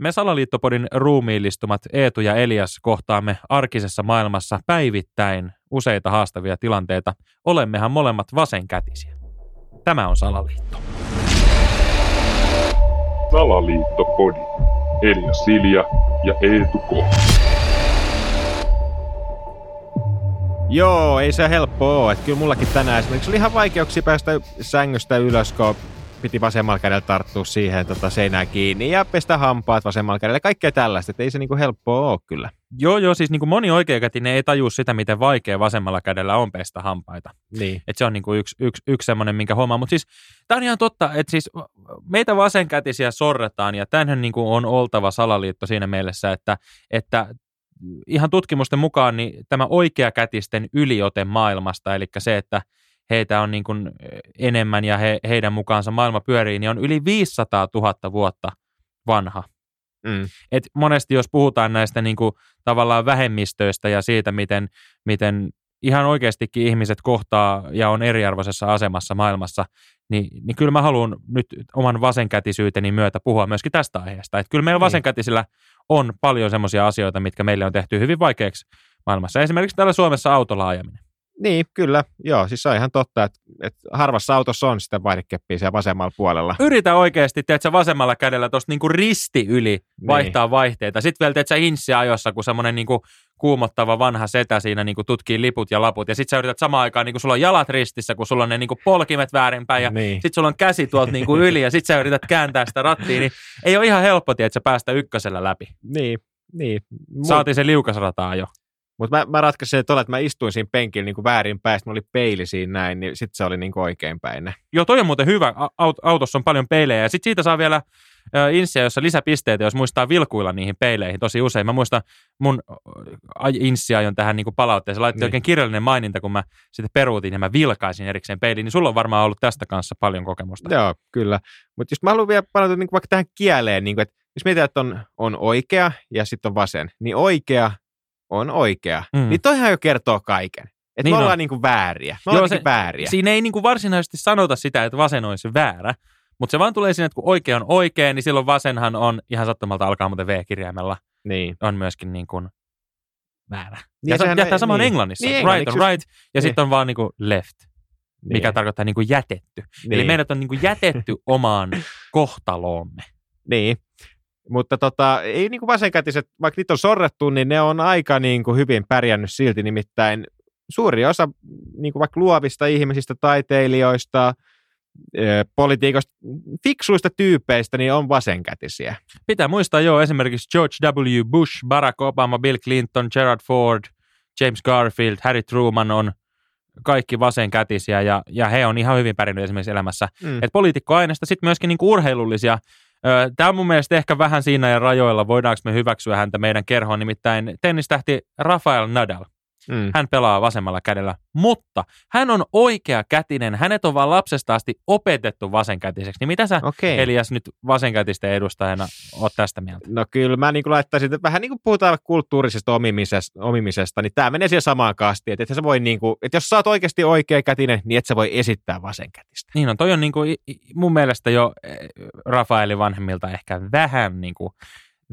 Me Salaliittopodin ruumiillistumat Eetu ja Elias kohtaamme arkisessa maailmassa päivittäin useita haastavia tilanteita. Olemmehan molemmat vasenkätisiä. Tämä on Salaliitto. Salaliittopodi. Elias Silja ja Eetu K. Joo, ei se helppoa ole. Että kyllä mullakin tänään esimerkiksi oli ihan vaikeuksia päästä sängystä ylös, kun piti vasemmalla kädellä tarttua siihen tota, seinään kiinni ja pestä hampaat vasemmalla kädellä. Kaikkea tällaista, että ei se niinku helppoa ole kyllä. Joo, joo, siis niin kuin moni oikeakätinen ei tajua sitä, miten vaikea vasemmalla kädellä on pestä hampaita. Niin. Et se on niin kuin yksi, yksi, yksi semmoinen, minkä huomaa. Mutta siis tämä on ihan totta, että siis meitä vasenkätisiä sorretaan ja tämähän niin kuin on oltava salaliitto siinä mielessä, että, että ihan tutkimusten mukaan niin tämä oikeakätisten yliote maailmasta, eli se, että heitä on niin kuin enemmän ja he, heidän mukaansa maailma pyörii, niin on yli 500 000 vuotta vanha. Mm. Et monesti jos puhutaan näistä niin kuin, tavallaan vähemmistöistä ja siitä, miten, miten ihan oikeastikin ihmiset kohtaa ja on eriarvoisessa asemassa maailmassa, niin, niin kyllä mä haluan nyt oman vasenkätisyyteni myötä puhua myöskin tästä aiheesta. Et kyllä meillä Niin. vasenkätisillä on paljon semmoisia asioita, mitkä meille on tehty hyvin vaikeaksi maailmassa. Esimerkiksi täällä Suomessa autolla ajaminen. Niin, kyllä. Joo, siis se on ihan totta, että, että harvassa autossa on sitä vaihdekeppiä siellä vasemmalla puolella. Yritä oikeasti, teet sä vasemmalla kädellä tuosta niinku risti yli vaihtaa vaihteita. Sitten vielä teet sä inssi ajossa, kun semmoinen niinku kuumottava vanha setä siinä niinku tutkii liput ja laput. Ja sitten sä yrität samaan aikaan, niinku sulla on jalat ristissä, kun sulla on ne niinku polkimet väärinpäin. Ja Niin. sitten sulla on käsi tuolta niinku yli ja sitten sä yrität kääntää sitä rattia. Niin ei ole ihan helppo, että sä päästä ykkösellä läpi. Niin, niin. Mut, Saatiin se liukasrataa jo. Mutta mä, mä ratkaisin sen tuolla, että mä istuin siinä penkillä niin väärinpäin, sitten mulla oli peili siinä näin, niin sitten se oli niin oikeinpäin. Joo, toi on muuten hyvä. Aut- autossa on paljon peilejä. Ja sitten siitä saa vielä ö, inssiä, jossa lisäpisteitä, jos muistaa vilkuilla niihin peileihin tosi usein. Mä muistan mun inssiajon tähän niin palautteeseen. Laitettiin Niin. oikein kirjallinen maininta, kun mä sitten peruutin ja mä vilkaisin erikseen peiliin. Niin sulla on varmaan ollut tästä kanssa paljon kokemusta. Joo, kyllä. Mutta jos mä haluan vielä palata niin vaikka tähän kieleen, niin kuin, että jos mietitään, että on, on oikea ja sitten on vasen, niin oikea on oikea. Mm. Niin toihan jo kertoo kaiken. Että Niin me on. ollaan niin kuin vääriä. Me Joo, se- se, vääriä. Siinä ei niin kuin varsinaisesti sanota sitä, että vasen olisi väärä, mutta se vaan tulee siinä, että kun oikea on oikea, niin silloin vasenhan on ihan sattumalta alkaa muuten V-kirjaimella, Niin. on myöskin niin kuin väärä. Niin, Ja, sehän ja tämä sama on niin. englannissa. Niin, right on right, ja niin. sitten on vaan niin kuin left, mikä niin. tarkoittaa niin kuin jätetty. niin. Eli meidät on niin kuin jätetty omaan kohtaloomme. Niin. Mutta tota, ei niin kuin vasenkätiset, vaikka niitä on sorrettu, niin ne on aika niin kuin hyvin pärjännyt silti. Nimittäin suuri osa niin kuin vaikka luovista ihmisistä, taiteilijoista, politiikoista, fiksuista tyypeistä, niin on vasenkätisiä. Pitää muistaa jo esimerkiksi George W. Bush, Barack Obama, Bill Clinton, Gerald Ford, James Garfield, Harry Truman on kaikki vasenkätisiä ja, ja he on ihan hyvin pärjännyt esimerkiksi elämässä. Mm. Et poliitikkoaineesta sitten myöskin niinku urheilullisia. Tämä on mun mielestä ehkä vähän siinä ja rajoilla, voidaanko me hyväksyä häntä meidän kerhoon, nimittäin tennistähti Rafael Nadal. Mm. Hän pelaa vasemmalla kädellä, mutta hän on oikea kätinen. Hänet on vaan lapsesta asti opetettu vasenkätiseksi. Niin mitä sä, Okei. Elias, nyt vasenkätisten edustajana oot tästä mieltä? No kyllä mä niin kuin laittaisin, että vähän niin kuin puhutaan kulttuurisesta omimisesta, omimisesta niin tämä menee siihen samaan kastiin. Että, et sä voi niin kuin, että jos sä oot oikeasti oikea kätinen, niin et sä voi esittää vasenkätistä. Niin on, toi on i- i- mun mielestä jo eh, Rafaelin vanhemmilta ehkä vähän niinku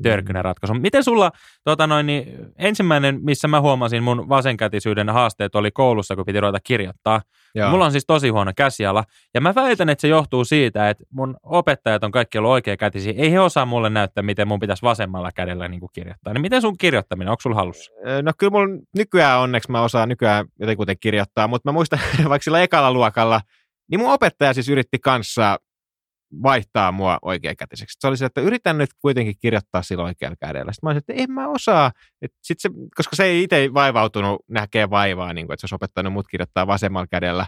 törkynen ratkaisu. Miten sulla, tota noin, niin ensimmäinen, missä mä huomasin mun vasenkätisyyden haasteet oli koulussa, kun piti ruveta kirjoittaa. Joo. Mulla on siis tosi huono käsiala, ja mä väitän, että se johtuu siitä, että mun opettajat on kaikki ollut oikeakätisiä. Ei he osaa mulle näyttää, miten mun pitäisi vasemmalla kädellä niin kuin kirjoittaa. Niin miten sun kirjoittaminen, onko sulla halussa? Ö, No kyllä mulla nykyään onneksi mä osaan nykyään jotenkin kirjoittaa, mutta mä muistan vaikka sillä ekalla luokalla, niin mun opettaja siis yritti kanssa vaihtaa mua oikeakätiseksi. Se oli se, että yritän nyt kuitenkin kirjoittaa sillä oikealla kädellä. Sitten mä olisin, että en mä osaa. Et sit se, koska se ei itse vaivautunut näkee vaivaa, niin kuin, että se olisi opettanut mut kirjoittaa vasemmalla kädellä.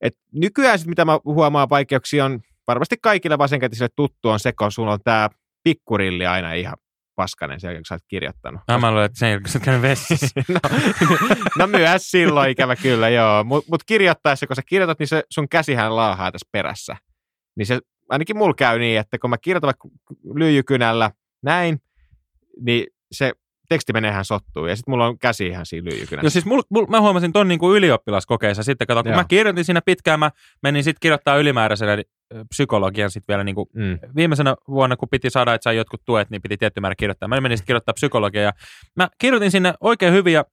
Et nykyään sit, mitä mä huomaan vaikeuksia on, varmasti kaikille vasenkätisille tuttu on se, kun sulla on tämä pikkurilli aina ihan paskanen sen jälkeen, kun sä oot kirjoittanut. Ah, mä luulen, että sen jälkeen sä oot käynyt vessassa. no, no myös silloin ikävä kyllä, joo. Mutta mut kirjoittaessa, kun sä kirjoitat, niin se sun käsihän laahaa tässä perässä. Niin se, ainakin mulla käy niin, että kun mä kirjoitan vaikka lyijykynällä näin, niin se teksti menee ihan sottuun. Ja sitten mulla on käsi ihan siinä lyijykynässä. Joo, siis mul, mul, mä huomasin ton niin kuin ylioppilaskokeissa sitten, kato, kun Joo. mä kirjoitin siinä pitkään, mä menin sitten kirjoittaa ylimääräisenä, psykologian sitten vielä niin kuin Mm. viimeisenä vuonna, kun piti saada, että sai jotkut tuet, niin piti tietty määrä kirjoittaa. Mä menin sitten kirjoittaa psykologiaa ja mä kirjoitin sinne oikein hyvin ja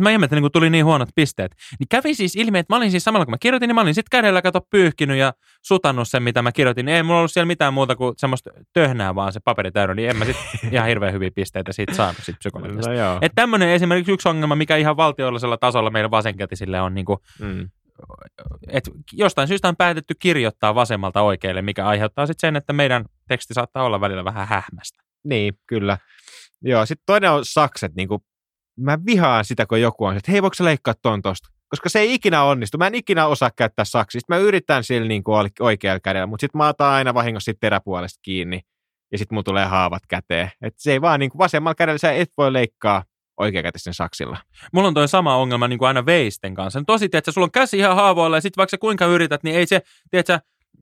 Mä ihmettelin, kun tuli niin huonot pisteet. Niin kävi siis ilmi, että mä olin siis samalla kun mä kirjoitin, niin mä olin sitten kädellä kato pyyhkinyt ja sutannut sen, mitä mä kirjoitin. Ei mulla ollut siellä mitään muuta kuin semmoista töhnää vaan se paperi täynnä, niin en mä sitten ihan hirveän hyviä pisteitä siitä saanut siitä psykologiasta. No. Että tämmöinen esimerkiksi yksi ongelma, mikä ihan valtiollisella tasolla meidän vasenkätisille on, niin kuin, Mm. että jostain syystä on päätetty kirjoittaa vasemmalta oikealle, mikä aiheuttaa sitten sen, että meidän teksti saattaa olla välillä vähän hähmästä. Niin, kyllä. Joo, sitten toinen on sakset. Niin kuin, mä vihaan sitä, kun joku on, että hei, voiko sä leikkaa ton tosta? Koska se ei ikinä onnistu. Mä en ikinä osaa käyttää saksia. Sitten mä yritän sillä niin kuin oikealla kädellä, mutta sitten mä otan aina vahingossa teräpuolesta kiinni. Ja sitten mun tulee haavat käteen. Et se ei vaan niin kuin vasemmalla kädellä, sä et voi leikkaa oikeakätisen saksilla. Mulla on toi sama ongelma niin kuin aina veisten kanssa. Tosi, että sulla on käsi ihan haavoilla ja sitten vaikka kuinka yrität, niin ei se, tiedätkö,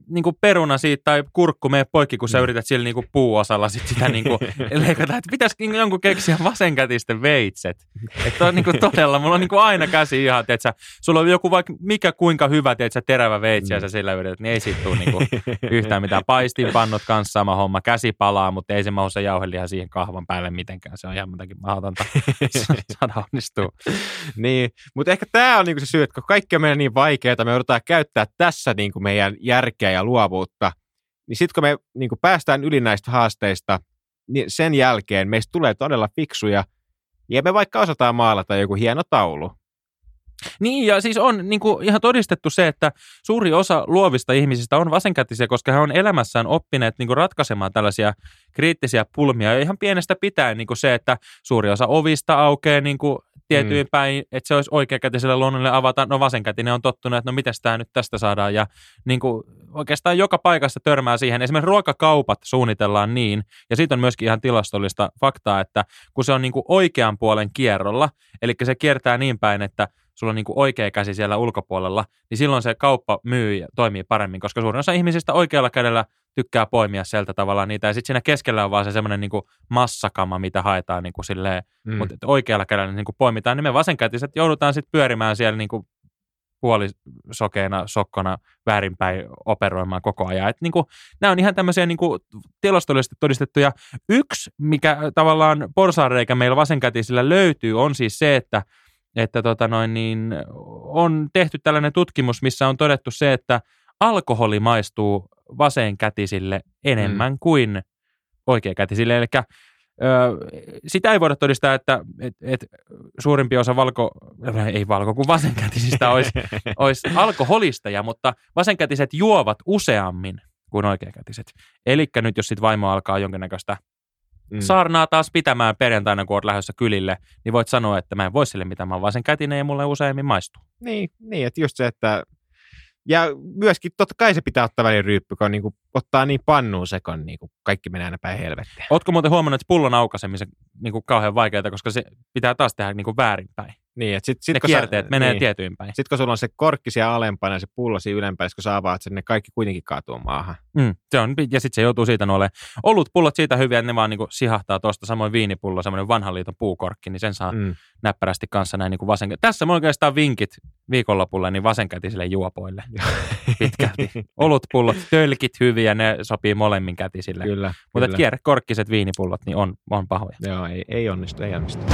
niin kuin peruna siitä tai kurkku mene poikki, kun sä Mm. yrität sillä niin kuin puuosalla sit sitä niin kuin leikata. Että pitäisi niin kuin jonkun keksiä vasenkätisten veitset. Että on niin kuin todella, mulla on niin kuin aina käsi ihan, tiedätkö, sulla on joku vaikka mikä kuinka hyvä, tiedätkö, terävä veitsi ja Mm. sä sillä yrität, niin ei siitä tule niin kuin yhtään mitään. Paistinpannut kanssa sama homma, käsi palaa, mutta ei se mahu se jauheliha siihen kahvan päälle mitenkään. Se on ihan jotakin mahdotonta saada onnistua. niin, mutta ehkä tämä on niinku se syy, että kun kaikki on meidän niin vaikeaa, me joudutaan käyttää tässä niinku meidän järkeä ja luovuutta, niin sitten kun me niinku päästään yli näistä haasteista, niin sen jälkeen meistä tulee todella fiksuja, ja me vaikka osataan maalata joku hieno taulu. Niin, ja siis on niin kuin ihan todistettu se, että suuri osa luovista ihmisistä on vasenkätisiä, koska he on elämässään oppineet niin kuin ratkaisemaan tällaisia kriittisiä pulmia. Ja ihan pienestä pitäen niin kuin se, että suuri osa ovista aukeaa niin kuin tietyin mm. päin, että se olisi oikeakätiselle luonnolle avata. No vasenkätinen on tottunut, että no miten tämä nyt tästä saadaan. Ja niin kuin oikeastaan joka paikassa törmää siihen. Esimerkiksi ruokakaupat suunnitellaan niin, ja siitä on myöskin ihan tilastollista faktaa, että kun se on niin kuin oikean puolen kierrolla, eli se kiertää niin päin, että sulla on niin kuin oikea käsi siellä ulkopuolella, niin silloin se kauppa myy ja toimii paremmin, koska suurin osa ihmisistä oikealla kädellä tykkää poimia sieltä tavalla niitä, ja sitten siinä keskellä on vaan se semmoinen niin massakama, mitä haetaan niin kuin silleen, Mm. mm. mutta oikealla kädellä niin kuin poimitaan, niin me vasenkätiset joudutaan sitten pyörimään siellä niin kuin puolisokeena, sokkona väärinpäin operoimaan koko ajan. Et niin kuin, nämä on ihan tämmöisiä niin kuin tilastollisesti todistettuja. Yksi, mikä tavallaan porsaanreikä meillä vasenkätisillä löytyy, on siis se, että että tota noin, niin on tehty tällainen tutkimus, missä on todettu se, että alkoholi maistuu vasenkätisille enemmän mm. kuin oikeakätisille. Eli ö, sitä ei voida todistaa, että et, et suurimpi osa valko, ei valko, kun vasenkätisistä olisi, olisi alkoholisteja, mutta vasenkätiset juovat useammin kuin oikeakätiset. Eli nyt jos sitten vaimo alkaa jonkinnäköistä mm. saarnaa taas pitämään perjantaina, kun olet lähdössä kylille, niin voit sanoa, että mä en voi sille mitään, mä oon vasenkätinen ja mulle useimmin maistuu. Niin, niin, että just se, että ja myöskin totta kai se pitää ottaa välin ryyppy, kun niin kuin ottaa niin pannuun sekon, niin kuin kaikki menee aina päin helvettiin. Ootko muuten huomannut, että pullon aukaisemisen niin kuin kauhean vaikeaa, koska se pitää taas tehdä niin kuin väärinpäin. Niin, että sit, sit, ne kun kierteet sä, menee niin. tietyin päin. Sitten kun sulla on se korkki siellä alempana ja se pullo siinä ylempänä, kun sä avaat sen, ne kaikki kuitenkin kaatuu maahan. Mm, se on, ja sitten se joutuu siitä noille olut pullot siitä hyviä, että ne vaan niinku sihahtaa tuosta. Samoin viinipullo, semmoinen vanhan liiton puukorkki, niin sen saa mm. näppärästi kanssa näin niin vasen. Tässä on oikeastaan vinkit viikonlopulle niin vasenkätisille juopoille pitkälti. Olutpullot, tölkit hyviä, ne sopii molemmin kätisille. Kyllä. Mutta kierrekorkkiset viinipullot niin on, on pahoja. Joo, ei, ei onnistu, ei onnistu.